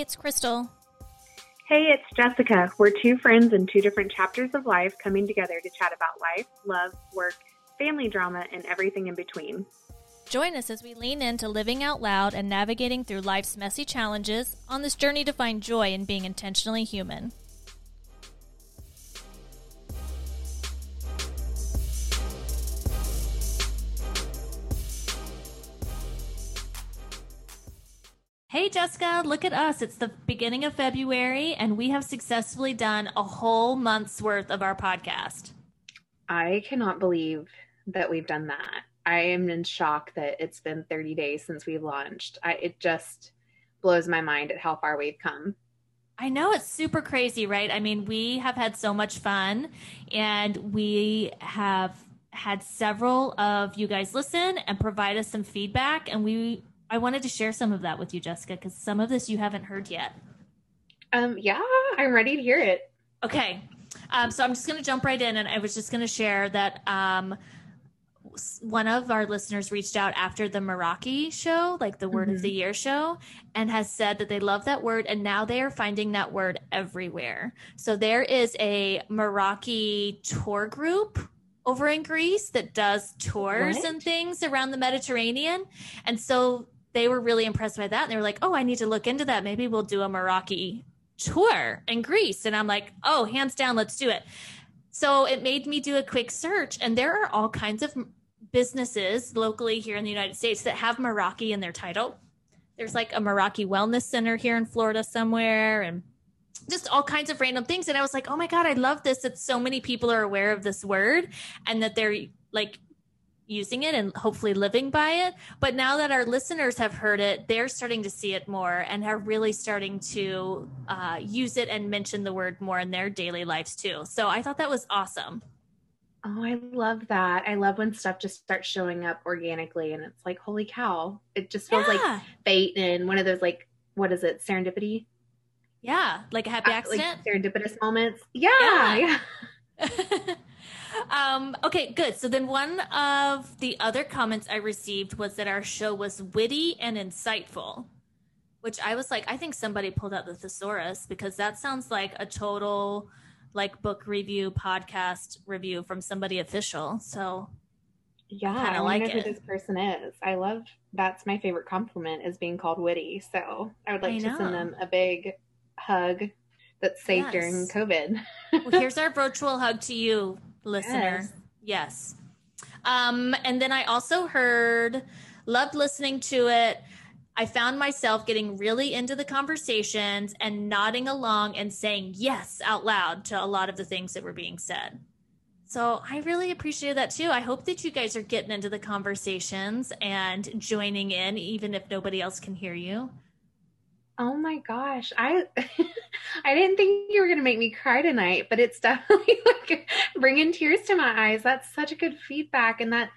It's Crystal. Hey, it's Jessica. We're two friends in two different chapters of life coming together to chat about life, love, work, family drama, and everything in between. Join us as we lean into living out loud and navigating through life's messy challenges on this journey to find joy in being intentionally human. Jessica, look at us. It's the beginning of February and we have successfully done a whole month's worth of our podcast. I cannot believe that we've done that. I am in shock that it's been 30 days since we've launched. I, it just blows my mind at how far we've come. I know it's super crazy, right? I mean, we have had so much fun and we have had several of you guys listen and provide us some feedback and we I wanted to share some of that with you, Jessica, because some of this you haven't heard yet. Um, yeah, I'm ready to hear it. Okay. Um, so I'm just going to jump right in, and I was just going to share that um, one of our listeners reached out after the Meraki show, like the word mm-hmm. of the year show, and has said that they love that word, and now they are finding that word everywhere. So there is a Meraki tour group over in Greece that does tours what? and things around the Mediterranean, and so they were really impressed by that. And they were like, oh, I need to look into that. Maybe we'll do a Meraki tour in Greece. And I'm like, oh, hands down, let's do it. So it made me do a quick search, and there are all kinds of businesses locally here in the United States that have Meraki in their title. There's like a Meraki Wellness Center here in Florida somewhere, and just all kinds of random things. And I was like, oh my God, I love this that so many people are aware of this word and that they're like using it and hopefully living by it. But now that our listeners have heard it, they're starting to see it more and are really starting to uh, use it and mention the word more in their daily lives too. So I thought that was awesome. Oh, I love that. I love when stuff just starts showing up organically and it's like, holy cow. It just feels yeah. like fate and one of those like, what is it, serendipity? Yeah, like a happy accident. Uh, like serendipitous moments. Yeah. yeah. yeah. um, okay, good. So then one of the other comments I received was that our show was witty and insightful, which I was like, I think somebody pulled out the thesaurus because that sounds like a total like book review podcast review from somebody official. So yeah, I, I like who this person is. I love that's my favorite compliment is being called witty. So I would like I to send them a big hug that's safe yes. during COVID. well, here's our virtual hug to you, listener. Yes. yes. Um, and then I also heard, loved listening to it. I found myself getting really into the conversations and nodding along and saying yes out loud to a lot of the things that were being said. So I really appreciate that too. I hope that you guys are getting into the conversations and joining in, even if nobody else can hear you. Oh my gosh. I I didn't think you were going to make me cry tonight, but it's definitely like bringing tears to my eyes. That's such a good feedback and that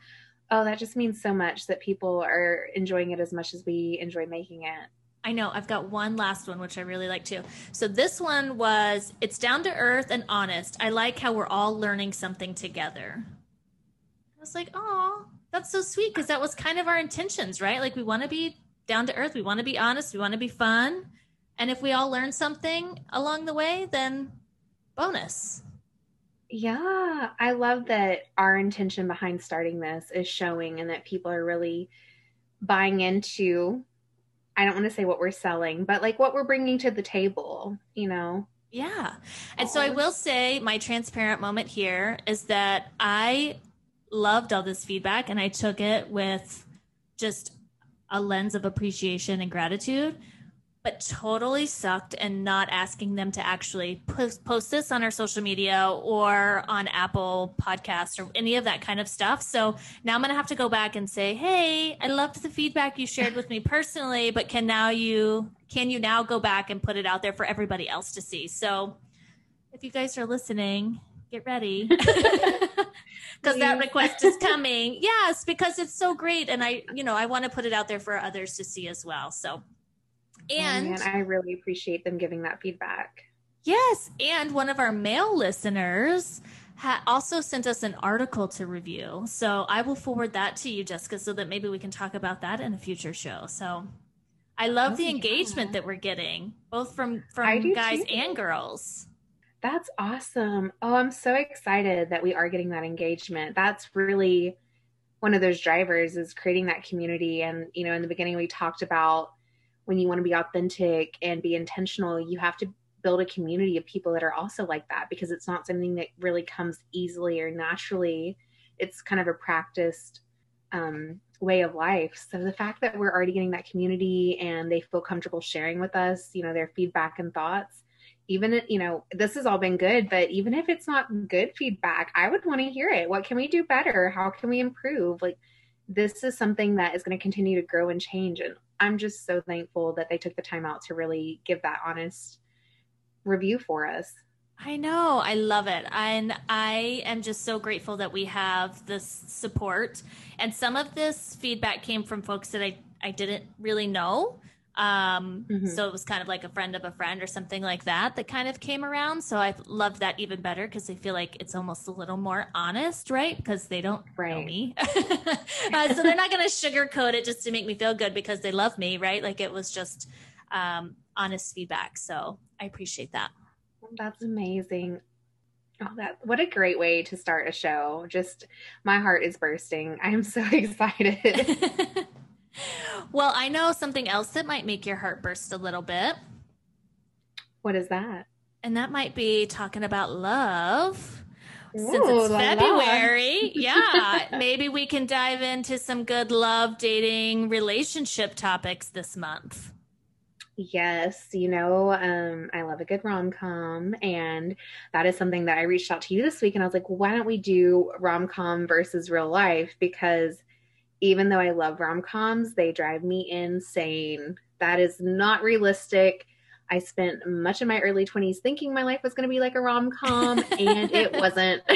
oh, that just means so much that people are enjoying it as much as we enjoy making it. I know. I've got one last one, which I really like too. So this one was it's down to earth and honest. I like how we're all learning something together. I was like, oh, that's so sweet because that was kind of our intentions, right? Like we want to be down to earth. We want to be honest. We want to be fun. And if we all learn something along the way, then bonus. Yeah, I love that our intention behind starting this is showing and that people are really buying into I don't want to say what we're selling, but like what we're bringing to the table, you know. Yeah. And so I will say my transparent moment here is that I loved all this feedback and I took it with just a lens of appreciation and gratitude, but totally sucked and not asking them to actually post, post this on our social media or on Apple Podcasts or any of that kind of stuff. So now I'm going to have to go back and say, "Hey, I loved the feedback you shared with me personally, but can now you can you now go back and put it out there for everybody else to see?" So if you guys are listening, get ready. because that request is coming. yes, because it's so great, and I, you know, I want to put it out there for others to see as well. So, oh, and oh, I really appreciate them giving that feedback. Yes, and one of our male listeners ha- also sent us an article to review. So I will forward that to you, Jessica, so that maybe we can talk about that in a future show. So I love oh, the engagement yeah. that we're getting, both from from guys too. and girls. That's awesome. Oh, I'm so excited that we are getting that engagement. That's really one of those drivers is creating that community. And, you know, in the beginning, we talked about when you want to be authentic and be intentional, you have to build a community of people that are also like that because it's not something that really comes easily or naturally. It's kind of a practiced um, way of life. So the fact that we're already getting that community and they feel comfortable sharing with us, you know, their feedback and thoughts, even you know, this has all been good, but even if it's not good feedback, I would want to hear it. What can we do better? How can we improve? Like this is something that is going to continue to grow and change and I'm just so thankful that they took the time out to really give that honest review for us. I know. I love it. And I am just so grateful that we have this support. And some of this feedback came from folks that I, I didn't really know. Um, mm-hmm. So it was kind of like a friend of a friend or something like that that kind of came around. So I love that even better because I feel like it's almost a little more honest, right? Because they don't right. know me. uh, so they're not going to sugarcoat it just to make me feel good because they love me, right? Like it was just um, honest feedback. So I appreciate that. That's amazing. Oh, that what a great way to start a show. Just my heart is bursting. I am so excited. well, I know something else that might make your heart burst a little bit. What is that? And that might be talking about love. Ooh, Since it's February, yeah, maybe we can dive into some good love, dating, relationship topics this month. Yes, you know, um, I love a good rom com, and that is something that I reached out to you this week, and I was like, well, why don't we do rom com versus real life? Because even though I love rom coms, they drive me insane. That is not realistic. I spent much of my early 20s thinking my life was going to be like a rom com, and it wasn't.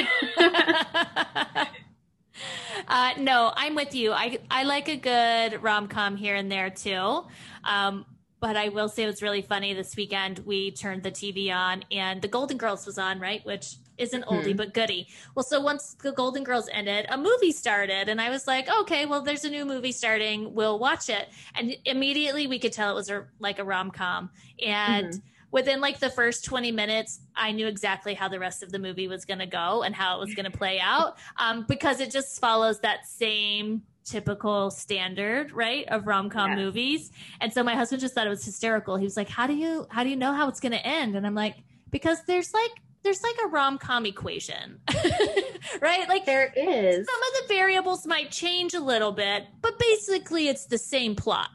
uh, no, I'm with you. I I like a good rom com here and there too. Um, but I will say it was really funny this weekend. We turned the TV on and the Golden Girls was on, right? Which isn't oldie mm-hmm. but goodie. Well, so once the Golden Girls ended, a movie started, and I was like, okay, well, there's a new movie starting. We'll watch it. And immediately we could tell it was a, like a rom com. And mm-hmm. within like the first 20 minutes, I knew exactly how the rest of the movie was going to go and how it was going to play out um, because it just follows that same typical standard, right, of rom com yeah. movies. And so my husband just thought it was hysterical. He was like, "How do you how do you know how it's going to end?" And I'm like, "Because there's like there's like a rom com equation, right? Like there is. Some of the variables might change a little bit, but basically it's the same plot."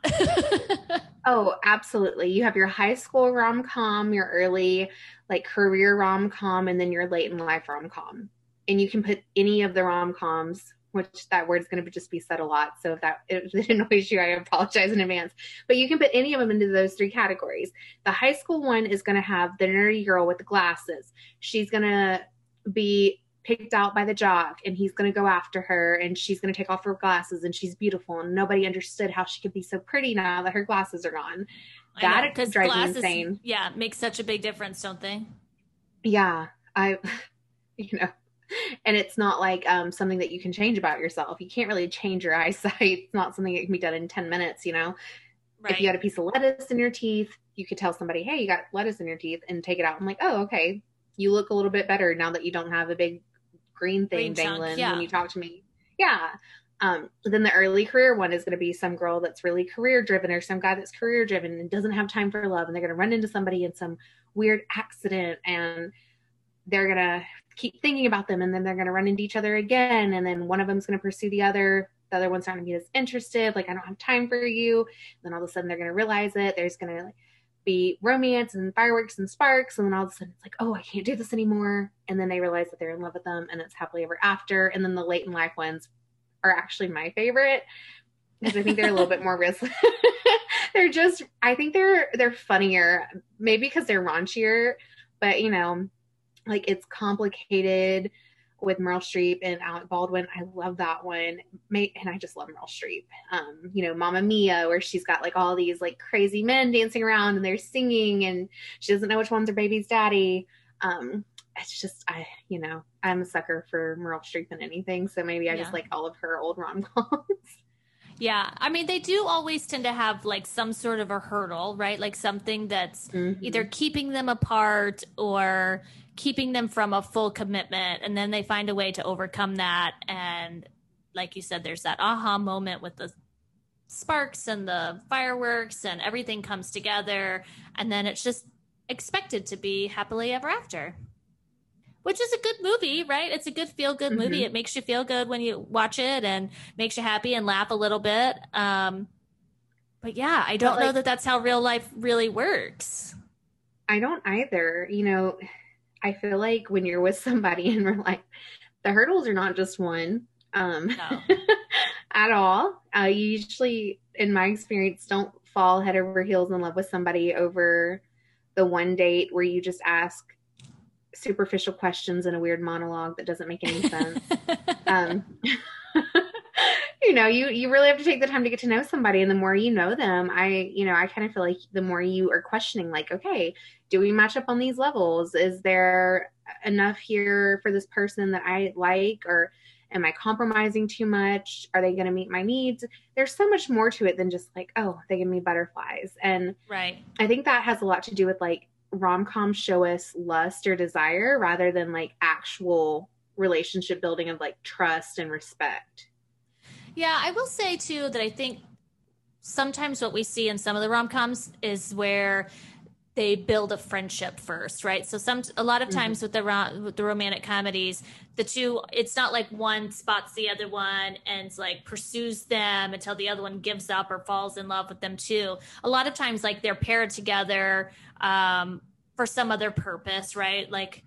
oh, absolutely. You have your high school rom com, your early like career rom com, and then your late in life rom com. And you can put any of the rom coms which that word is going to just be said a lot. So if that if it annoys you, I apologize in advance. But you can put any of them into those three categories. The high school one is going to have the nerdy girl with the glasses. She's going to be picked out by the jock and he's going to go after her and she's going to take off her glasses and she's beautiful and nobody understood how she could be so pretty now that her glasses are gone. That drives glasses, me insane. Yeah, makes such a big difference, don't they? Yeah, I, you know, and it's not like um, something that you can change about yourself. You can't really change your eyesight. It's not something that can be done in 10 minutes, you know? Right. If you had a piece of lettuce in your teeth, you could tell somebody, hey, you got lettuce in your teeth and take it out. I'm like, oh, okay. You look a little bit better now that you don't have a big green thing green dangling yeah. when you talk to me. Yeah. Um, then the early career one is going to be some girl that's really career driven or some guy that's career driven and doesn't have time for love and they're going to run into somebody in some weird accident and they're going to keep thinking about them and then they're going to run into each other again and then one of them's going to pursue the other. The other one's not going to be as interested like i don't have time for you. And then all of a sudden they're going to realize it. There's going to like, be romance and fireworks and sparks and then all of a sudden it's like oh i can't do this anymore. And then they realize that they're in love with them and it's happily ever after. And then the late in life ones are actually my favorite because i think they're a little bit more risky. They're just i think they're they're funnier maybe because they're raunchier but you know like it's complicated with Meryl Streep and Alec Baldwin. I love that one. And I just love Meryl Streep. Um, you know, Mamma Mia, where she's got like all these like crazy men dancing around and they're singing and she doesn't know which one's her baby's daddy. Um, it's just I, you know, I'm a sucker for Meryl Streep and anything. So maybe I yeah. just like all of her old rom coms. Yeah, I mean, they do always tend to have like some sort of a hurdle, right? Like something that's mm-hmm. either keeping them apart or keeping them from a full commitment. And then they find a way to overcome that. And like you said, there's that aha moment with the sparks and the fireworks and everything comes together. And then it's just expected to be happily ever after which is a good movie, right? It's a good feel good movie. Mm-hmm. It makes you feel good when you watch it and makes you happy and laugh a little bit. Um, but yeah, I don't like, know that that's how real life really works. I don't either. You know, I feel like when you're with somebody and we're like, the hurdles are not just one um, no. at all. Uh, you usually, in my experience, don't fall head over heels in love with somebody over the one date where you just ask superficial questions in a weird monologue that doesn't make any sense. um, you know, you you really have to take the time to get to know somebody, and the more you know them, I you know I kind of feel like the more you are questioning, like, okay, do we match up on these levels? Is there enough here for this person that I like, or am I compromising too much? Are they going to meet my needs? There's so much more to it than just like, oh, they give me butterflies, and right. I think that has a lot to do with like rom coms show us lust or desire rather than like actual relationship building of like trust and respect. Yeah, I will say too that I think sometimes what we see in some of the rom coms is where they build a friendship first, right? So some a lot of mm-hmm. times mm-hmm. with the with the romantic comedies, the two it's not like one spots the other one and like pursues them until the other one gives up or falls in love with them too. A lot of times like they're paired together um, for some other purpose, right? Like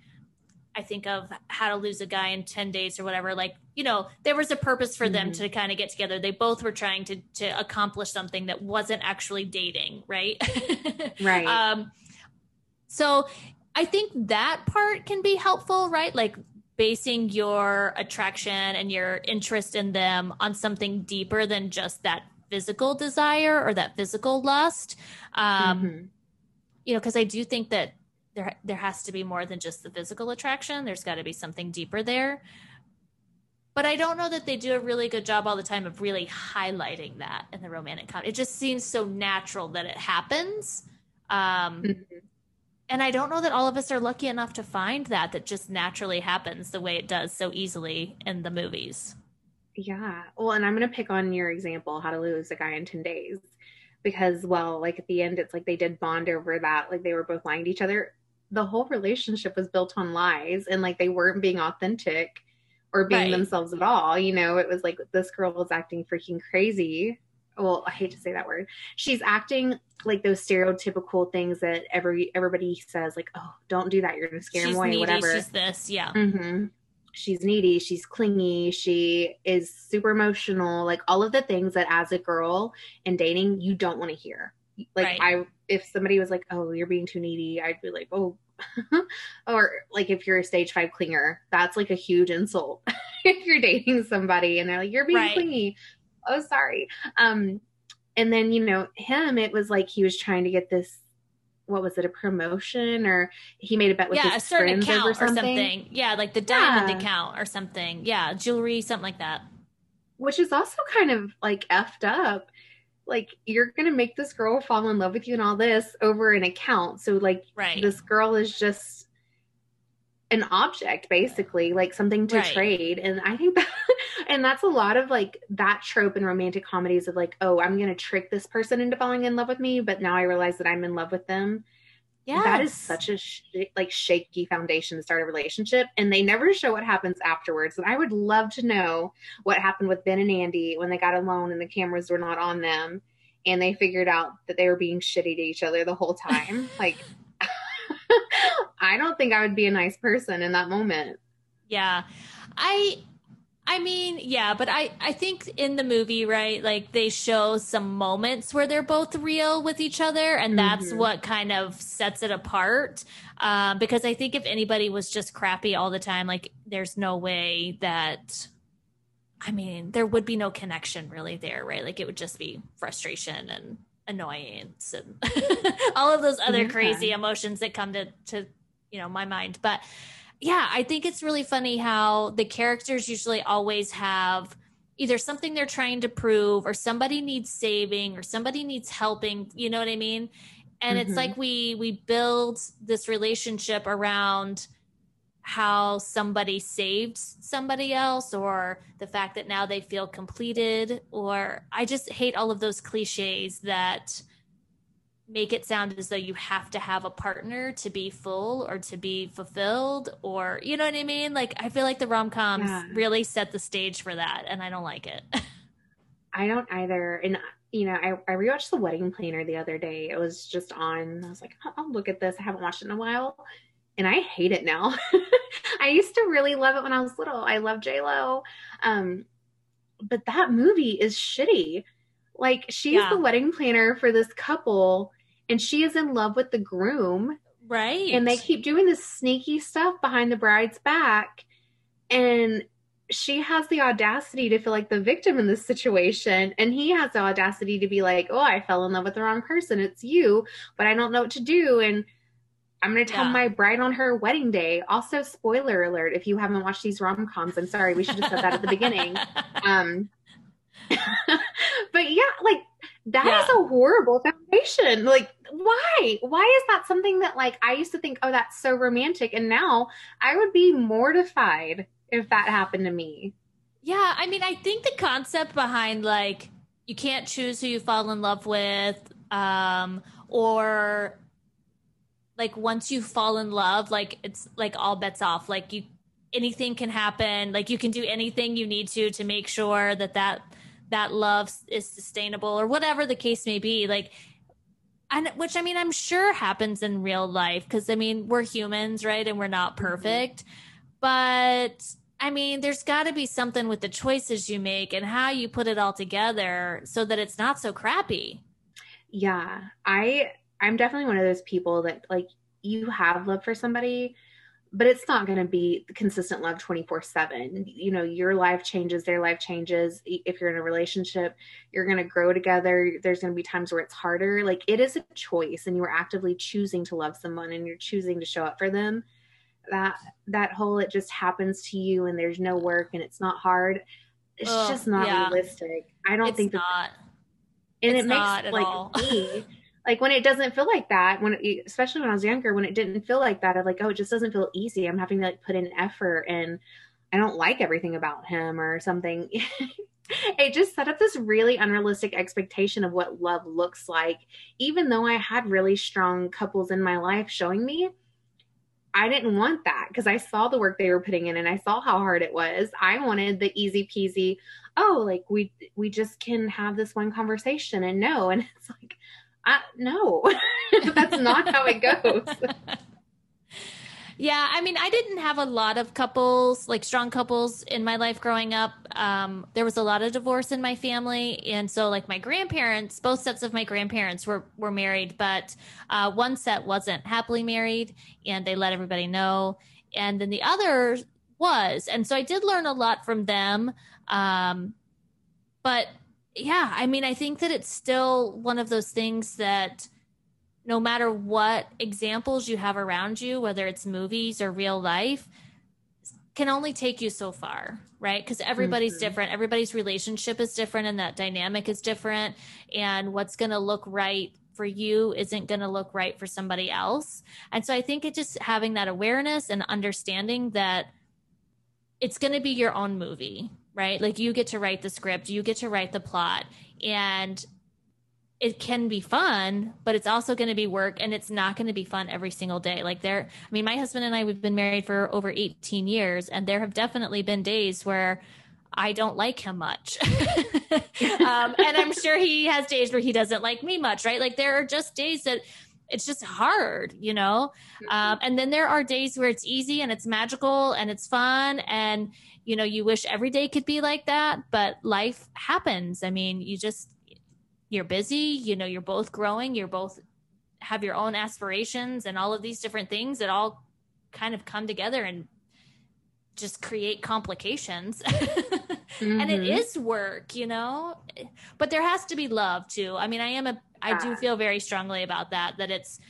I think of how to lose a guy in 10 days or whatever. Like, you know, there was a purpose for mm-hmm. them to kind of get together. They both were trying to to accomplish something that wasn't actually dating, right? right. Um so I think that part can be helpful, right? Like basing your attraction and your interest in them on something deeper than just that physical desire or that physical lust. Um mm-hmm you know, because I do think that there there has to be more than just the physical attraction. There's got to be something deeper there. But I don't know that they do a really good job all the time of really highlighting that in the romantic comedy. It just seems so natural that it happens. Um, mm-hmm. And I don't know that all of us are lucky enough to find that that just naturally happens the way it does so easily in the movies. Yeah. Well, and I'm going to pick on your example, How to Lose a Guy in 10 Days because well like at the end it's like they did bond over that like they were both lying to each other the whole relationship was built on lies and like they weren't being authentic or being right. themselves at all you know? It was like this girl was acting freaking crazy. Well i hate to say that word. She's acting like those stereotypical things that every everybody says like oh don't do that. You're gonna scare she's him away needy, whatever. She's this. Yeah. Mm-hmm. She's needy, she's clingy, she is super emotional, like all of the things that as a girl in dating you don't want to hear. Like right. I if somebody was like, "Oh, you're being too needy," I'd be like, "Oh." or like if you're a stage 5 clinger, that's like a huge insult. if you're dating somebody and they're like, "You're being right. clingy." Oh, sorry. Um and then you know, him it was like he was trying to get this what was it a promotion or he made a bet with yeah, his a certain account or something. or something. Yeah, like the diamond yeah. account or something. Yeah, jewelry, something like that. Which is also kind of like effed up. Like you're gonna make this girl fall in love with you and all this over an account. So like right. this girl is just an object basically like something to right. trade and i think that and that's a lot of like that trope in romantic comedies of like oh i'm gonna trick this person into falling in love with me but now i realize that i'm in love with them yeah that is such a sh- like shaky foundation to start a relationship and they never show what happens afterwards and i would love to know what happened with ben and andie when they got alone and the cameras were not on them and they figured out that they were being shitty to each other the whole time like I don't think I would be a nice person in that moment. Yeah. I I mean, yeah, but I I think in the movie, right, like they show some moments where they're both real with each other, and that's mm-hmm. what kind of sets it apart. Um, because I think if anybody was just crappy all the time, like there's no way that. I mean, there would be no connection really there, right? Like it would just be frustration and annoyance and all of those other yeah. crazy emotions that come to to you know my mind but yeah i think it's really funny how the characters usually always have either something they're trying to prove or somebody needs saving or somebody needs helping you know what i mean and mm-hmm. it's like we we build this relationship around how somebody saved somebody else or the fact that now they feel completed or i just hate all of those cliches that make it sound as though you have to have a partner to be full or to be fulfilled or you know what i mean like i feel like the rom-coms yeah. really set the stage for that and i don't like it i don't either and you know I, I rewatched the wedding planner the other day it was just on i was like oh, i'll look at this i haven't watched it in a while and I hate it now. I used to really love it when I was little. I love J Lo, um, but that movie is shitty. Like she's yeah. the wedding planner for this couple, and she is in love with the groom, right? And they keep doing this sneaky stuff behind the bride's back, and she has the audacity to feel like the victim in this situation and he has the audacity to be like oh i fell in love with the wrong person it's you but i don't know what to do and I'm going to tell yeah. my bride on her wedding day. Also, spoiler alert if you haven't watched these rom coms, I'm sorry, we should have said that at the beginning. Um, but yeah, like that yeah. is a horrible foundation. Like, why? Why is that something that, like, I used to think, oh, that's so romantic. And now I would be mortified if that happened to me. Yeah. I mean, I think the concept behind, like, you can't choose who you fall in love with, um, or like once you fall in love, like it's like all bets off. Like you, anything can happen. Like you can do anything you need to to make sure that that that love is sustainable or whatever the case may be. Like, and which I mean, I'm sure happens in real life because I mean we're humans, right? And we're not mm-hmm. perfect, but I mean, there's got to be something with the choices you make and how you put it all together so that it's not so crappy. Yeah, I I'm definitely one of those people that like you have love for somebody, but it's not going to be consistent love 24 7. You know, your life changes, their life changes. If you're in a relationship, you're going to grow together. There's going to be times where it's harder. Like it is a choice, and you're actively choosing to love someone and you're choosing to show up for them. That that whole it just happens to you and there's no work and it's not hard. It's Ugh, just not yeah. realistic. I don't it's think that, not. And it's it makes like me like when it doesn't feel like that when it, especially when i was younger when it didn't feel like that i'm like oh it just doesn't feel easy i'm having to like put in effort and i don't like everything about him or something it just set up this really unrealistic expectation of what love looks like even though i had really strong couples in my life showing me I didn't want that because I saw the work they were putting in and I saw how hard it was. I wanted the easy peasy, oh, like we we just can have this one conversation and no. And it's like, I, no, that's not how it goes. Yeah, I mean, I didn't have a lot of couples, like strong couples in my life growing up. Um, there was a lot of divorce in my family, and so like my grandparents, both sets of my grandparents were were married, but uh, one set wasn't happily married, and they let everybody know, and then the other was, and so I did learn a lot from them. Um, but yeah, I mean, I think that it's still one of those things that no matter what examples you have around you, whether it's movies or real life, can only take you so far, right? Because everybody's mm-hmm. different. Everybody's relationship is different and that dynamic is different. And what's going to look right for you isn't going to look right for somebody else. And so I think it just having that awareness and understanding that it's going to be your own movie, right? Like you get to write the script, you get to write the plot, and it can be fun, but it's also going to be work and it's not going to be fun every single day. Like there, I mean, my husband and I, we've been married for over 18 years, and there have definitely been days where I don't like him much. um, and I'm sure he has days where he doesn't like me much, right? Like there are just days that it's just hard, you know? Mm-hmm. Um, and then there are days where it's easy and it's magical and it's fun. And, you know, you wish every day could be like that, but life happens. I mean, you just, you're busy, you know, you're both growing, you're both have your own aspirations and all of these different things that all kind of come together and just create complications. mm-hmm. And it mm-hmm. work, you know, but there has to be love too. I mean, I am a I do feel very strongly about that that it's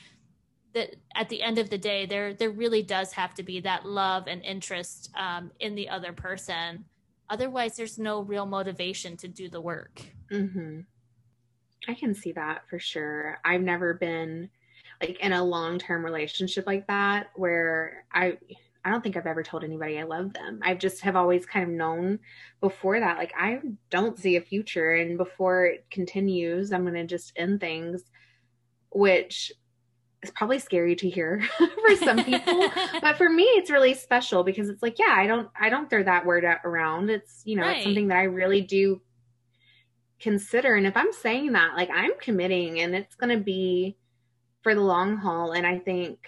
that at the end of the day there there really does have to be that love and interest um, in the other person. Otherwise there's no real motivation to do the work. Mm-hmm. i can see that for sure. I've never been like in a long-term relationship like that where i i don't think i've ever told anybody i love them. I just have always kind of known before that like i don't see a future and before it continues i'm going to just end things which is probably scary to hear for some people. But for me it's really special because it's like yeah i don't i don't throw that word around. It's you know right. it's something that i really do consider and if i'm saying that like i'm committing and it's going to be for the long haul and i think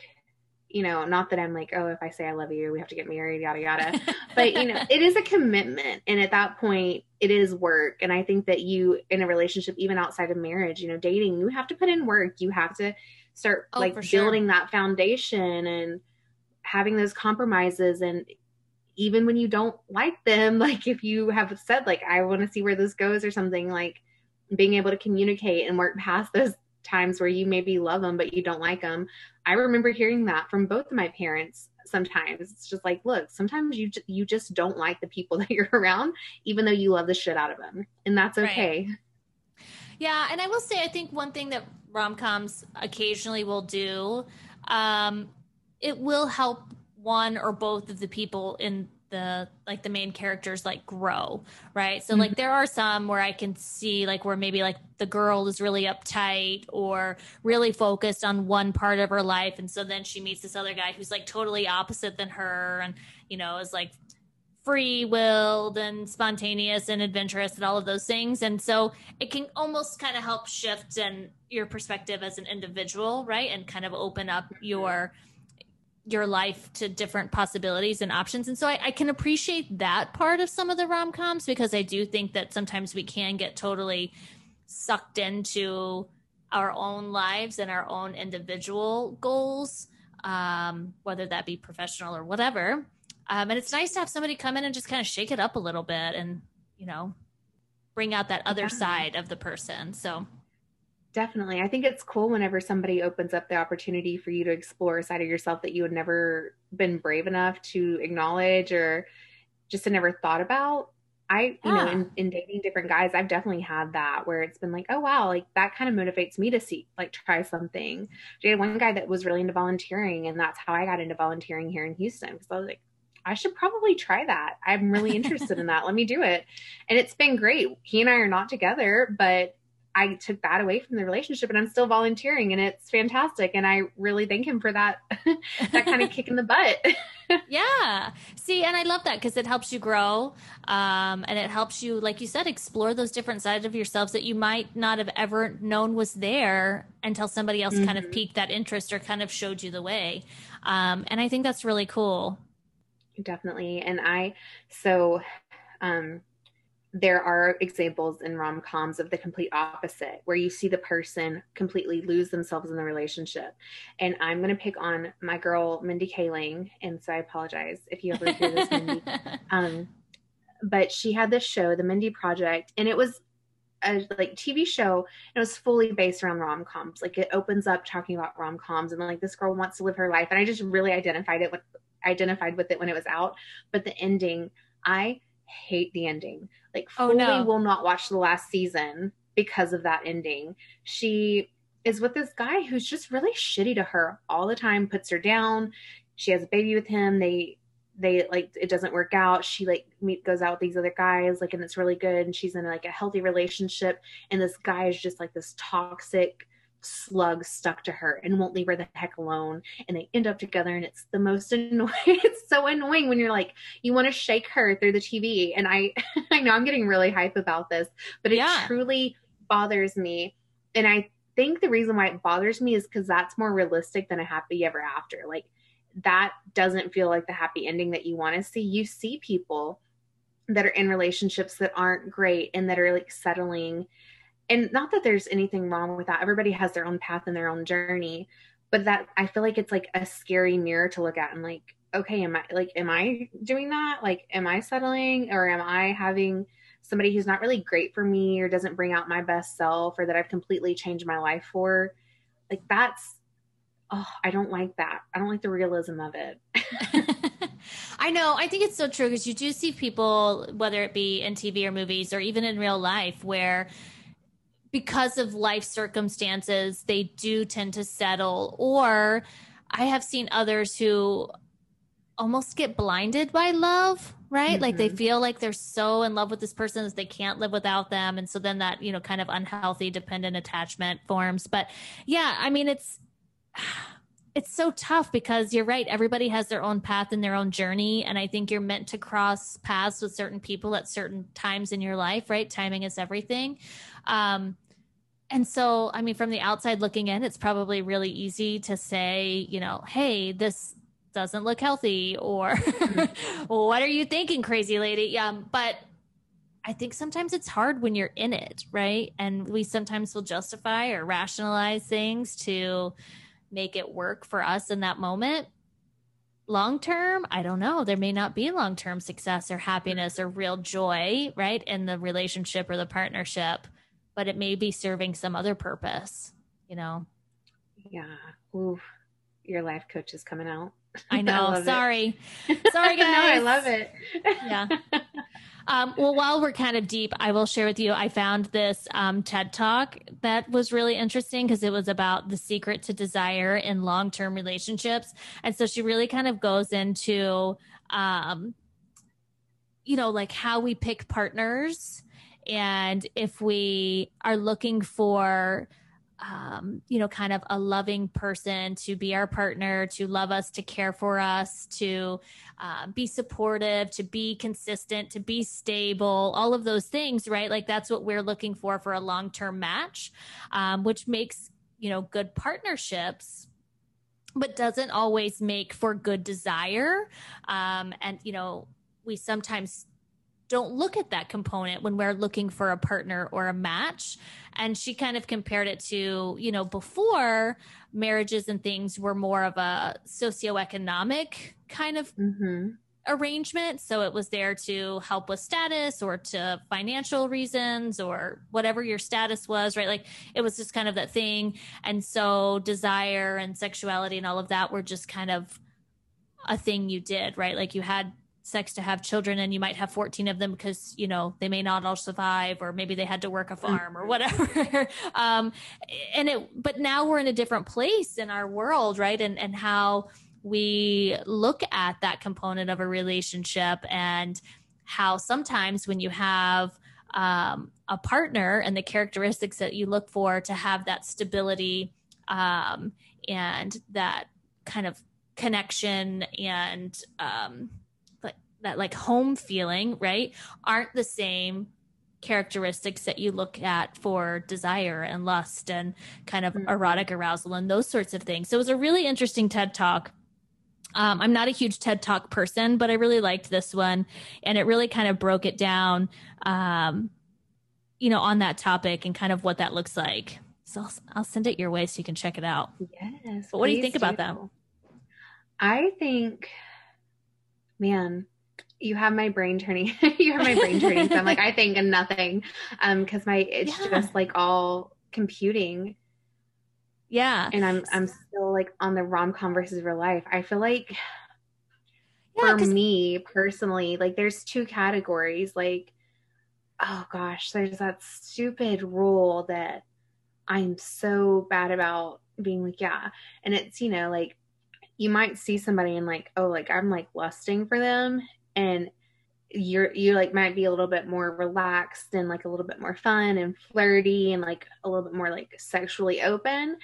you know not that i'm like oh if i say i love you we have to get married yada yada. But you know it is a commitment and at that point it is work. And i think that you in a relationship even outside of marriage you know dating you have to put in work. You have to start oh, like building sure. that foundation and having those compromises. And even when you don't like them like if you have said like i want to see where this goes or something like being able to communicate and work past those times where you maybe love them but you don't like them i remember hearing that from both of my parents sometimes it's just like look sometimes you you just don't like the people that you're around even though you love the shit out of them and that's okay right. yeah and i will say i think one thing that rom coms occasionally will do, um, it will help one or both of the people in the like the main characters like grow right so mm-hmm. like there are some where i can see like where maybe like the girl is really uptight or really focused on one part of her life and so then she meets this other guy who's like totally opposite than her and you know is like free willed and spontaneous and adventurous and all of those things. And so it can almost kind of help shift and your perspective as an individual, right? And kind of open up your your life to different possibilities and options. And so I, I can appreciate that part of some of the rom coms because I do think that sometimes we can get totally sucked into our own lives and our own individual goals, um, whether that be professional or whatever. Um, and it's nice to have somebody come in and just kind of shake it up a little bit and, you know, bring out that other side of the person. So definitely. I think it's cool whenever somebody opens up the opportunity for you to explore a side of yourself that you had never been brave enough to acknowledge or just had never thought about. I, you yeah. know, in, in dating different guys, I've definitely had that where it's been like, oh wow, like that kind of motivates me to see, like try something. I had one guy that was really into volunteering, and that's how I got into volunteering here in Houston because I was like, I should probably try that. I'm really interested in that. Let me do it. And it's been great. He and I are not together, but I took that away from the relationship and I'm still volunteering and it's fantastic. And I really thank him for that, that kind of kick in the butt. yeah. See, and I love that because it helps you grow. Um, and it helps you, like you said, explore those different sides of yourselves that you might not have ever known was there until somebody else mm-hmm. kind of mm-hmm. piqued that interest or kind of showed you the way. Um, and I think that's really cool definitely. And I, so, um, there are examples in rom coms of the complete opposite, where you see the person completely lose themselves in the relationship. And I'm going to pick on my girl, Mindy Kaling. And so I apologize if you ever hear this, Mindy. Um, but she had this show, The Mindy Project, and it was a like TV show. It was fully based around rom coms. Like it opens up talking about rom coms, and like this girl wants to live her life. And I just really identified it with identified with it when it was out, but the ending, I hate the ending. Like oh, fully no. will not watch the last season because of that ending. She is with this guy who's just really shitty to her all the time, puts her down. She has a baby with him. They they like it doesn't work out. She like meet goes out with these other guys, like and it's really good and she's in like a healthy relationship and this guy is just like this toxic slug stuck to her and won't leave her the heck alone. And they end up together and it's the most annoying it's so annoying when you're like you want to shake her through the tv and i i know i'm getting really hype about this but it yeah. truly bothers me. And i think the reason why it bothers me is because that's more realistic than a happy ever after. Like that doesn't feel like the happy ending that you want to see. You see people that are in relationships that aren't great and that are like settling and not that there's anything wrong with that. Everybody has their own path and their own journey but that i feel like it's like a scary mirror to look at and like okay am i like am i doing that? Like am i settling or am i having somebody who's not really great for me or doesn't bring out my best self or that i've completely changed my life for? Like that's oh i don't like that. I don't like the realism of it. I know. I think it's so true because you do see people, whether it be in TV or movies or even in real life, where because of life circumstances, they do tend to settle. Or I have seen others who almost get blinded by love, right? Mm-hmm. Like they mm-hmm. feel like they're so in love with this person that they can't live without them. And so then that, you know, kind of unhealthy dependent attachment forms. But yeah, I mean, it's, it's so tough because you're right. Everybody has their own path and their own journey. And I think you're meant to cross paths with certain people at certain times in your life, right? Timing is everything. Um, and so, I mean, from the outside looking in, it's probably really easy to say, you know, hey, this doesn't look healthy, or what are you thinking, crazy lady? Um, but I think sometimes it's hard when you're in it, right? And we sometimes will justify or rationalize things to make it work for us in that moment. Long term, I don't know. There may not be long term success or happiness or real joy, right, in the relationship or the partnership but it may be serving some other purpose, you know? Yeah. Ooh, your life coach is coming out. I know. I Sorry. Sorry, guys. no, I love it. yeah. Um, well, while we're kind of deep, I will share with you. I found this um, TED talk that was really interesting because it was about the secret to desire in long term relationships. And so she really kind of goes into, um, you know, like how we pick partners and if we are looking for, um, you know, kind of a loving person to be our partner, to love us, to care for us, to uh, be supportive, to be consistent, to be stable, all of those things, right? Like that's what we're looking for for a long term match, um, which makes, you know, good partnerships but doesn't always make for good desire um, and you know we sometimes don't look at that component when we're looking for a partner or a match. And she kind of compared it to, you know, before marriages and things were more of a socioeconomic kind of mm-hmm. arrangement. So it was there to help with status or to financial reasons or whatever your status was, right? Like it was just kind of that thing. And so desire and sexuality and all of that were just kind of a thing you did, right? Like you had sex to have children and you might have 14 of them because you know they may not all survive or maybe they had to work a farm or whatever. Um and it but now we're in a different place in our world right? And and how we look at that component of a relationship and how sometimes when you have um, a partner and the characteristics that you look for to have that stability um, and that kind of connection and um, that like home feeling, right, aren't the same characteristics that you look at for desire and lust and kind of mm-hmm. erotic arousal and those sorts of things. So it was a really interesting TED talk. Um, I'm not a huge TED Talk person, but I really liked this one, and it really kind of broke it down, um, you know, on that topic and kind of what that looks like. So I'll, I'll send it your way so you can check it out. Yes. But what do you think about that? I think, man, you have my brain turning you have my brain turning. So i'm like i think and nothing um because my it's yeah. just like all computing. Yeah. And i'm i'm still like on the rom-com versus real life. I feel like yeah, for me personally like there's two categories like oh gosh there's that stupid rule that i'm so bad about being like yeah. And it's you know like you might see somebody and like oh like i'm like lusting for them and you're you like might be a little bit more relaxed and like a little bit more fun and flirty and like a little bit more like sexually open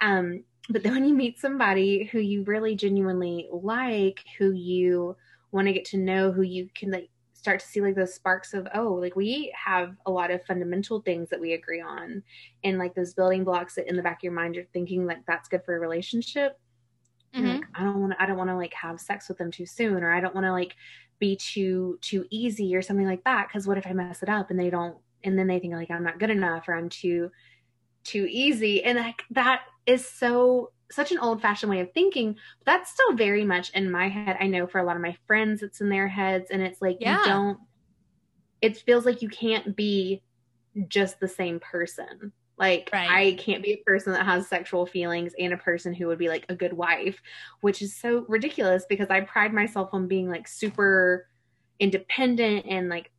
um but then when you meet somebody who you really genuinely like who you want to get to know who you can like start to see like those sparks of oh like we have a lot of fundamental things that we agree on and like those building blocks that in the back of your mind you're thinking like that's good for a relationship mm-hmm. like i don't want to i don't want to like have sex with them too soon or i don't want to like be too too easy or something like that because what if i mess it up and they don't and then they think like i'm not good enough or i'm too too easy? And like that is so such an old fashioned way of thinking but that's still very much in my head. I know for a lot of my friends it's in their heads and it's like yeah. you don't it feels like you can't be just the same person Like Right. I can't be a person that has sexual feelings and a person who would be like a good wife, which is so ridiculous because I pride myself on being like super independent and like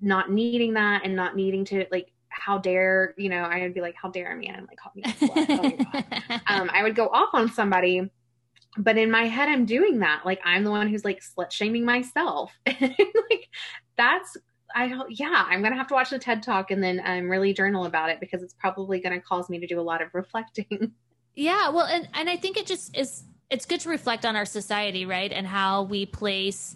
not needing that and not needing to like how dare you know I would be like how dare a man like call me. Oh um, I would go off on somebody, but in my head, I'm doing that. Like I'm the one who's like slut shaming myself. like that's I don't- yeah, I'm gonna have to watch the TED talk and then um, really journal about it because it's probably gonna cause me to do a lot of reflecting. Yeah, well, and, and I think it just is, it's good to reflect on our society, right? And how we place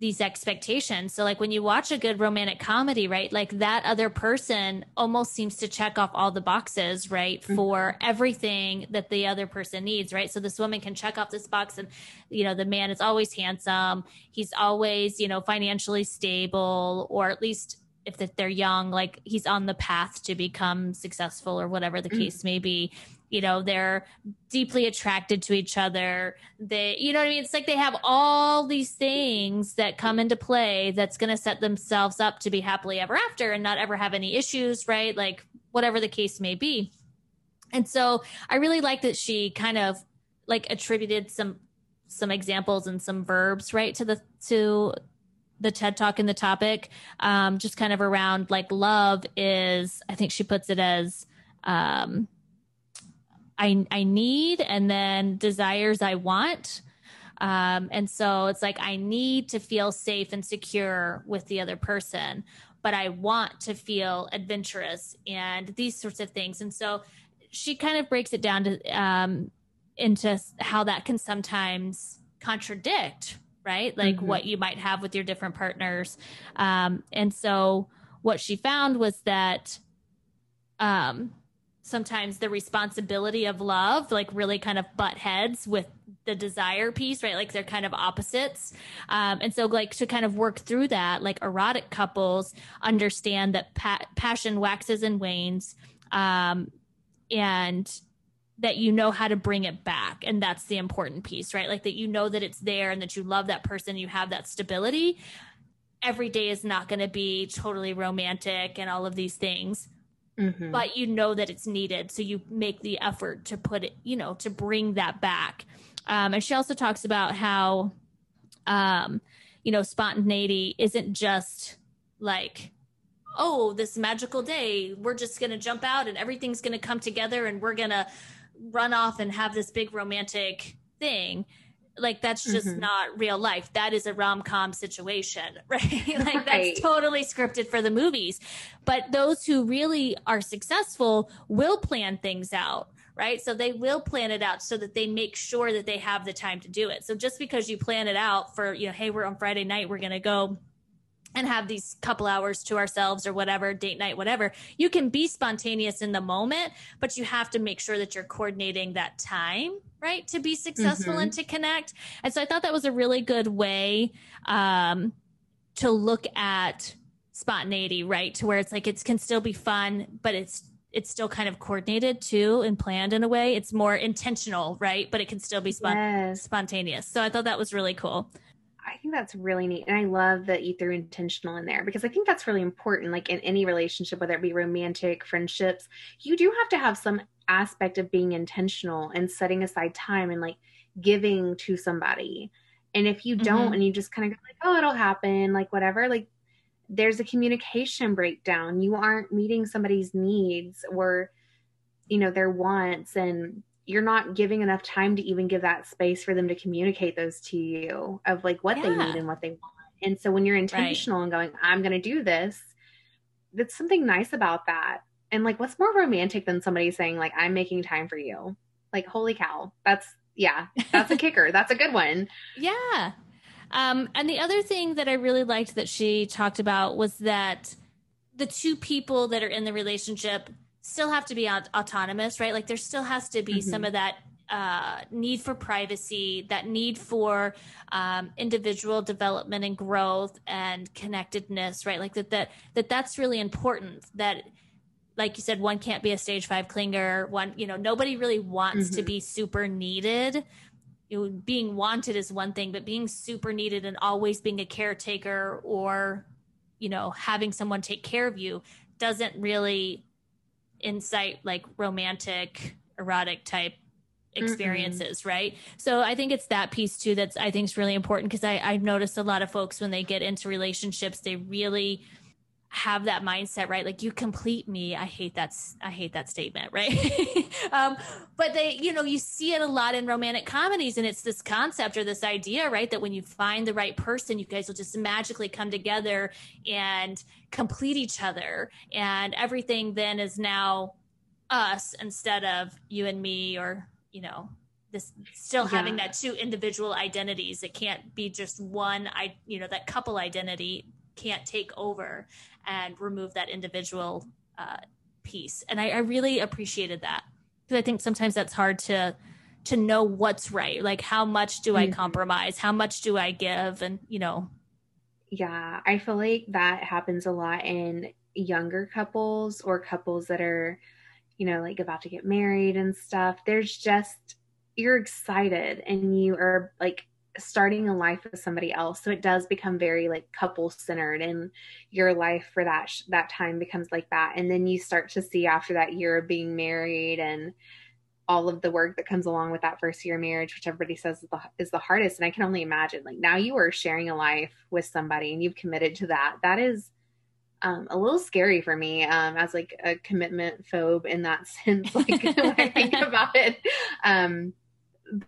these expectations. So, like when you watch a good romantic comedy, right? Like that other person almost seems to check off all the boxes, right? For everything that the other person needs, right? So, this woman can check off this box, and, you know, the man is always handsome. He's always, you know, financially stable, or at least if they're young, like he's on the path to become successful or whatever the Mm. case may be you know they're deeply attracted to each other. They you know what i mean? It's like they have all these things that come into play that's going to set themselves up to be happily ever after and not ever have any issues right? Like whatever the case may be. And so i really like that she kind of like attributed some some examples and some verbs right to the to the TED talk and the topic, um, just kind of around like love is, I think she puts it as, um, I, I need and then desires I want. Um, and so it's like I need to feel safe and secure with the other person, but I want to feel adventurous and these sorts of things. And so she kind of breaks it down to um, into how that can sometimes contradict, right? Like Mhm. what you might have with your different partners. Um, and so what she found was that um, sometimes the responsibility of love like really kind of butt heads with the desire piece right? Like they're kind of opposites. Um, and so like to kind of work through that like erotic couples understand that pa- passion waxes and wanes um, and that you know how to bring it back. And that's the important piece right? Like that you know that it's there and that you love that person you have that stability. Every day is not going to be totally romantic and all of these things Mhm. but you know that it's needed so you make the effort to put it you know to bring that back um, and she also talks about how um, you know spontaneity isn't just like oh this magical day we're just going to jump out and everything's going to come together and we're going to run off and have this big romantic thing like that's just Mhm. not real life. That is a rom-com situation right? Like Right. that's totally scripted for the movies. But those who really are successful will plan things out right? So they will plan it out so that they make sure that they have the time to do it. So just because you plan it out for you know hey we're on friday night we're going to go and have these couple hours to ourselves or whatever date night whatever you can be spontaneous in the moment but you have to make sure that you're coordinating that time right to be successful Mhm. and to connect and so i thought that was a really good way um, to look at spontaneity right to where it's like it can still be fun but it's it's still kind of coordinated too and planned in a way it's more intentional right but it can still be spon- Yes. spontaneous so i thought that was really cool I think that's really neat. And I love that you threw intentional in there because I think that's really important. Like in any relationship, whether it be romantic, friendships, you do have to have some aspect of being intentional and setting aside time and like giving to somebody. And if you don't Mhm. and you just kind of go like, oh, it'll happen, like whatever, like there's a communication breakdown. You aren't meeting somebody's needs or, you know, their wants and you're not giving enough time to even give that space for them to communicate those to you of like what they need and what they want. And so when you're intentional and going, I'm going to do this, that's something nice about that. And like, what's more romantic than somebody saying, like, I'm making time for you? Like, holy cow. That's, yeah, that's a kicker. That's a good one. Yeah. Um, and the other thing that I really liked that she talked about was that the two people that are in the relationship still have to be aut- autonomous, right? Like there still has to be Mhm. some of that uh, need for privacy, that need for um, individual development and growth and connectedness, right? Like that that that that's really important. That like you said, one can't be a stage five clinger. One, you know, nobody really wants to Mhm. be super needed you know, being wanted is one thing, but being super needed and always being a caretaker or, you know, having someone take care of you doesn't really incite like romantic erotic type experiences mm-hmm. right so i think it's that piece too that's i think is really important because i i've noticed a lot of folks when they get into relationships they really have that mindset right? Like you complete me. I hate that i hate that statement right? Um, but they you know you see it a lot in romantic comedies and it's this concept or this idea right that when you find the right person you guys will just magically come together and complete each other and everything then is now us instead of you and me or you know this still yeah. having that two individual identities. It can't be just one i you know that couple identity can't take over and remove that individual uh, piece. And I, I really appreciated that because i think sometimes that's hard to to know what's right. Like how much do i mm-hmm. compromise? How much do i give? And you know. Yeah i feel like that happens a lot in younger couples or couples that are you know, like about to get married and stuff. There's just, you're excited and you are like starting a life with somebody else. So it does become very like couple centered and your life for that, that time becomes like that. And then you start to see after that year of being married and, all of the work that comes along with that first year marriage, which everybody says is the, is the hardest. And I can only imagine, like now you are sharing a life with somebody and you've committed to that. That is um, a little scary for me um, as like a commitment phobe in that sense. Like when I think about it, um,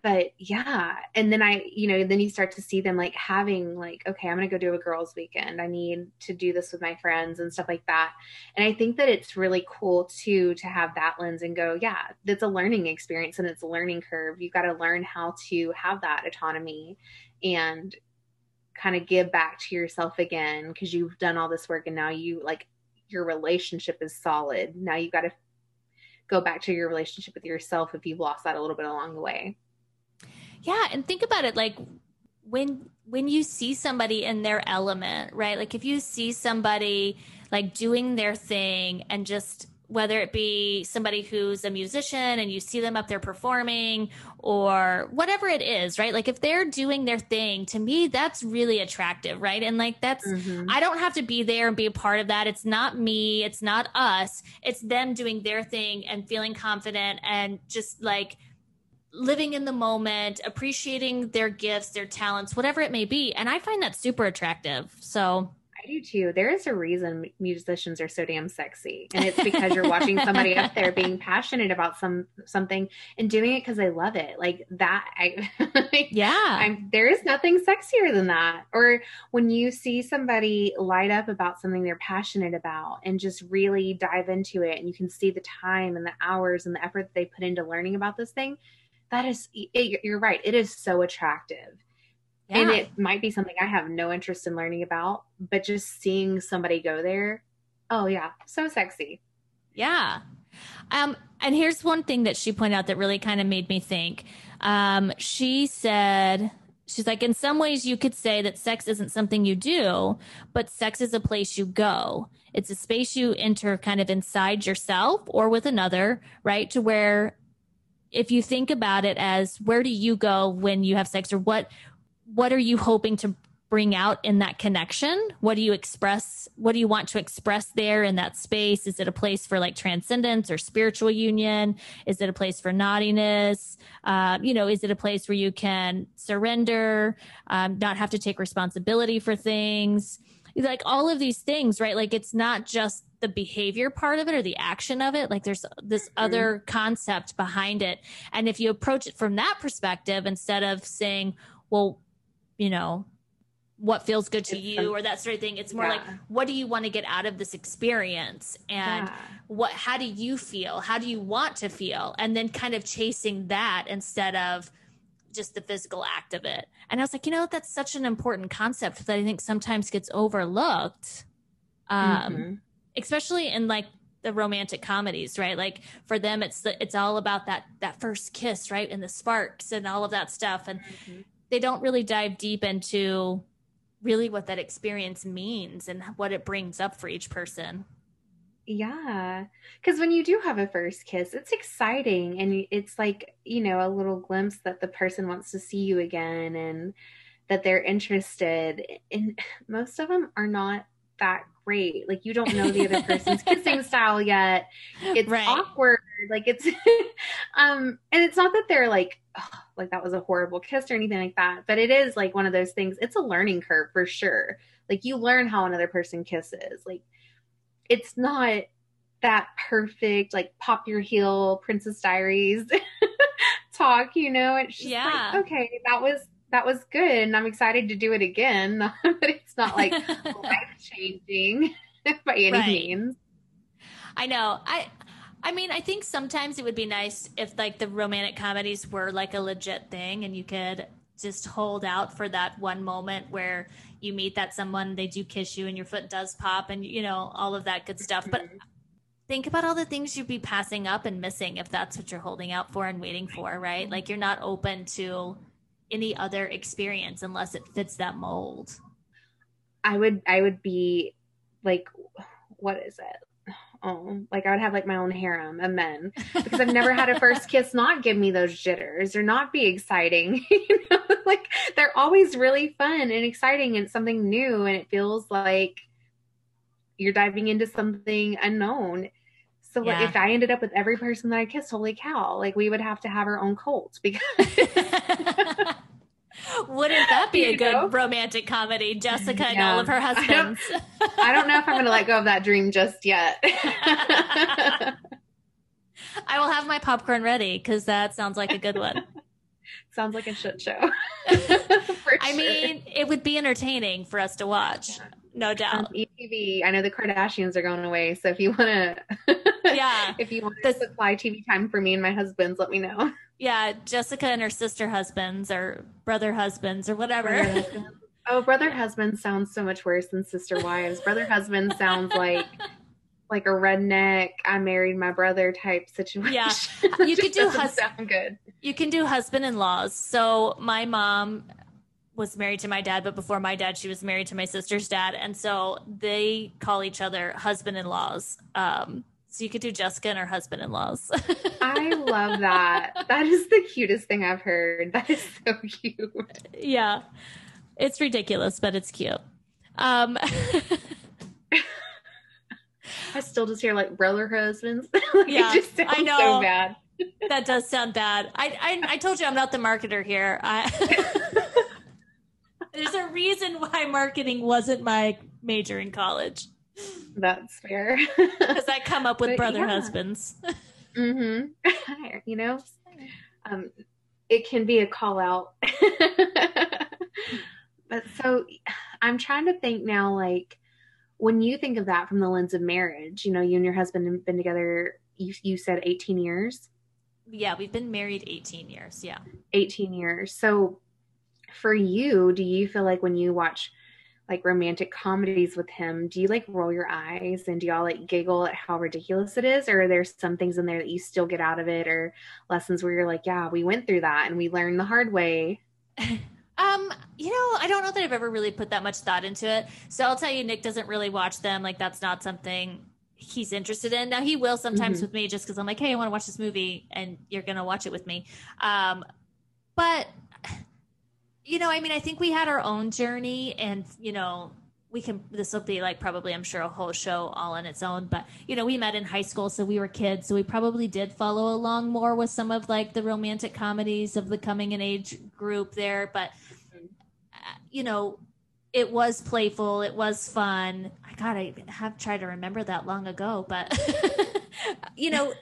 but yeah, and then I, you know, then you start to see them like having like, okay, I'm gonna go do a girls' weekend. I need to do this with my friends and stuff like that. And I think that it's really cool too to have that lens and go, yeah, it's a learning experience and it's a learning curve. you've got to learn how to have that autonomy and kind of give back to yourself again because you've done all this work and now you like your relationship is solid. Now you've got to go back to your relationship with yourself if you've lost that a little bit along the way. Yeah, and think about it like when when you see somebody in their element, right? Like if you see somebody like doing their thing and just whether it be somebody who's a musician and you see them up there performing or whatever it is, right? Like if they're doing their thing, to me, that's really attractive, right? And like that's, mm-hmm. I don't have to be there and be a part of that. It's not me, it's not us, it's them doing their thing and feeling confident and just like, living in the moment, appreciating their gifts, their talents, whatever it may be. And I find that super attractive. So I do too. There is a reason musicians are so damn sexy, and it's because you're watching somebody up there being passionate about some something and doing it because they love it. Like that, I yeah. I'm, there is nothing sexier than that. Or when you see somebody light up about something they're passionate about and just really dive into it, and you can see the time and the hours and the effort that they put into learning about this thing. That is, it, you're right. It is so attractive yeah. And it might be something I have no interest in learning about, but just seeing somebody go there, oh yeah, so sexy. Yeah. Um, and here's one thing that she pointed out that really kind of made me think. Um, she said, she's like, in some ways, you could say that sex isn't something you do, but sex is a place you go. It's a space you enter kind of inside yourself or with another, right? To where if you think about it as where do you go when you have sex or what what are you hoping to bring out in that connection? What do you express? What do you want to express there in that space? Is it a place for like transcendence or spiritual union? Is it a place for naughtiness? Uh, you know, is it a place where you can surrender, um, not have to take responsibility for things? Like all of these things, right? Like it's not just the behavior part of it or the action of it. Like there's this mm-hmm. other concept behind it. And if you approach it from that perspective, instead of saying, well, you know, what feels good to you or that sort of thing. It's more yeah. like what do you want to get out of this experience and yeah. what how do you feel? How do you want to feel? And then kind of chasing that instead of just the physical act of it. And I was like, you know, that's such an important concept that I think sometimes gets overlooked. Um mm-hmm. especially in like the romantic comedies, right? Like for them it's the, it's all about that that first kiss, right? And the sparks and all of that stuff and mm-hmm they don't really dive deep into really what that experience means and what it brings up for each person. Yeah. Because when you do have a first kiss, it's exciting and it's like, you know, a little glimpse that the person wants to see you again and that they're interested. And most of them are not that great. Like you don't know the other person's kissing style yet. It's right. awkward. Like it's um and it's not that they're like oh, like that was a horrible kiss or anything like that, but it is like one of those things. It's a learning curve for sure. Like you learn how another person kisses. Like it's not that perfect like pop your heel princess diaries talk, you know? It's just yeah. like okay, that was that was good and I'm excited to do it again. but it's not like life changing by any right. means. I know. I I mean, I think sometimes it would be nice if like the romantic comedies were like a legit thing and you could just hold out for that one moment where you meet that someone, they do kiss you and your foot does pop and you know, all of that good stuff. But mm-hmm. think about all the things you'd be passing up and missing if that's what you're holding out for and waiting for, right? Like you're not open to any other experience unless it fits that mold. I would I would be like what is it? Oh, like I would have like my own harem of men because I've never had a first kiss not give me those jitters or not be exciting. you know, like they're always really fun and exciting and something new and it feels like you're diving into something unknown. So yeah. like, if I ended up with every person that I kissed, holy cow, like we would have to have our own cult because Wouldn't that be a good know? romantic comedy? Jessica and all of her husbands. I don't, I don't know if I'm going to let go of that dream just yet. I will have my popcorn ready because that sounds like a good one. sounds like a shit show. I mean, it would be entertaining for us to watch. Yeah no doubt. Um, ETV. I know the Kardashians are going away, so if you want to, yeah, if you want to supply TV time for me and my husbands, let me know. Yeah, Jessica and her sister husbands or brother husbands or whatever. Oh, brother husband sounds so much worse than sister wives. Brother husband sounds like like a redneck I married my brother type situation. Yeah. You could do husband good. You can do husband in laws. So my mom was married to my dad, but before my dad, she was married to my sister's dad, and so they call each other husband-in-laws. Um, so you could do Jessica and her husband-in-laws. I love that. That is the cutest thing I've heard. That is so cute. Yeah, it's ridiculous, but it's cute. Um, I still just hear like brother husbands. like, yeah, I know. So bad. that does sound bad. I, I I told you I'm not the marketer here. I there's a reason why marketing wasn't my major in college. That's fair. Because I come up with but brother yeah. husbands. mm-hmm. You know, um, it can be a call out. but so I'm trying to think now, like, when you think of that from the lens of marriage, you know, you and your husband have been together, you, you said 18 years? Yeah, we've been married 18 years. Yeah. 18 years. So for you, do you feel like when you watch like romantic comedies with him, do you like roll your eyes and do y'all like giggle at how ridiculous it is? Or are there some things in there that you still get out of it or lessons where you're like, yeah, we went through that and we learned the hard way? Um, you know, I don't know that I've ever really put that much thought into it. So I'll tell you, Nick doesn't really watch them. Like that's not something he's interested in. Now he will sometimes mm-hmm. with me just because I'm like, hey, I want to watch this movie and you're gonna watch it with me. Um, but you know, I mean, I think we had our own journey, and you know, we can. This will be like probably, I'm sure, a whole show all on its own. But you know, we met in high school, so we were kids, so we probably did follow along more with some of like the romantic comedies of the coming in age group there. But uh, you know, it was playful, it was fun. I gotta have tried to remember that long ago, but you know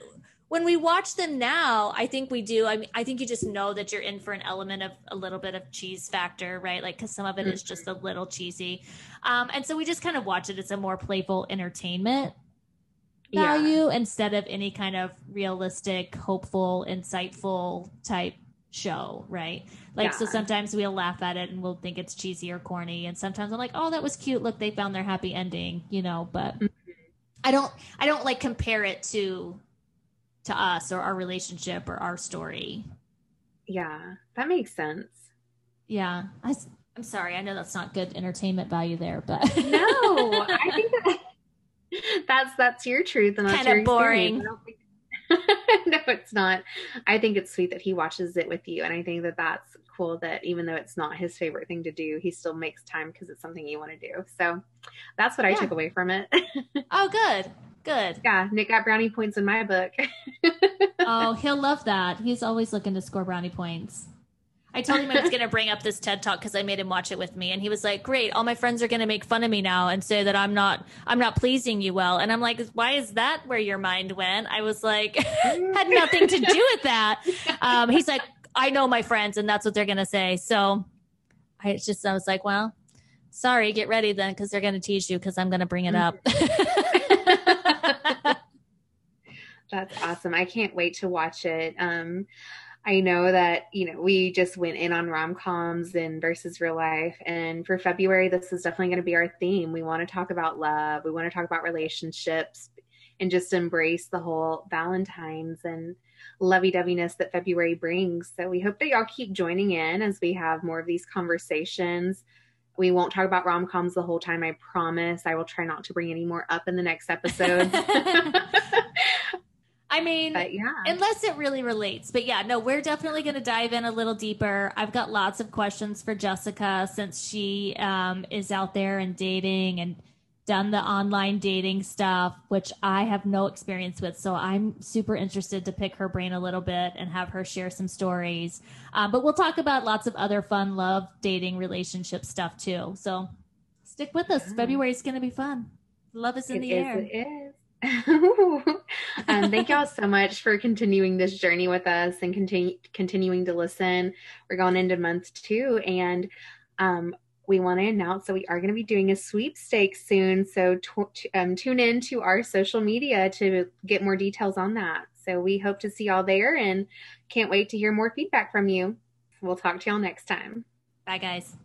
when we watch them now, I think we do. I mean, I think you just know that you're in for an element of a little bit of cheese factor, right? Like, because some of it is just a little cheesy. Um, and so we just kind of watch it as a more playful entertainment value yeah. instead of any kind of realistic, hopeful, insightful type show, right? Like, yeah. so sometimes we'll laugh at it and we'll think it's cheesy or corny. And sometimes I'm like, oh, that was cute. Look, they found their happy ending, you know, but. Mm-hmm. I don't I don't like compare it to to us or our relationship or our story. Yeah, that makes sense. Yeah. I, I'm sorry. I know that's not good entertainment value there, but no, I think that that's that's your truth and that's kind of boring. no, it's not. I think it's sweet that he watches it with you. And I think that that's cool that even though it's not his favorite thing to do, he still makes time because it's something you want to do. So that's what I took away from it. oh, good. Good. Yeah. Nick got brownie points in my book. oh, he'll love that. He's always looking to score brownie points. I told him I was going to bring up this TED talk because I made him watch it with me, and he was like, "Great! All my friends are going to make fun of me now and say that I'm not I'm not pleasing you well." And I'm like, "Why is that where your mind went?" I was like, "Had nothing to do with that." Um, he's like, "I know my friends, and that's what they're going to say." So I just I was like, "Well, sorry, get ready then, because they're going to tease you because I'm going to bring it up." That's awesome. I can't wait to watch it. Um, I know that, you know, we just went in on rom coms and versus real life. And for February, this is definitely going to be our theme. We want to talk about love, we want to talk about relationships and just embrace the whole Valentine's and lovey doveyness that February brings. So we hope that y'all keep joining in as we have more of these conversations. We won't talk about rom coms the whole time, I promise. I will try not to bring any more up in the next episode. I mean, but yeah. unless it really relates. But yeah, no, we're definitely going to dive in a little deeper. I've got lots of questions for Jessica since she um, is out there and dating and done the online dating stuff, which I have no experience with. So I'm super interested to pick her brain a little bit and have her share some stories. Um, but we'll talk about lots of other fun love, dating, relationship stuff too. So stick with us. February is going to be fun. Love is in it the is, air. Um, thank y'all so much for continuing this journey with us and continue continuing to listen. We're going into month two, and um, we want to announce that we are going to be doing a sweepstakes soon. So t- um, tune in to our social media to get more details on that. So we hope to see y'all there, and can't wait to hear more feedback from you. We'll talk to y'all next time. Bye, guys.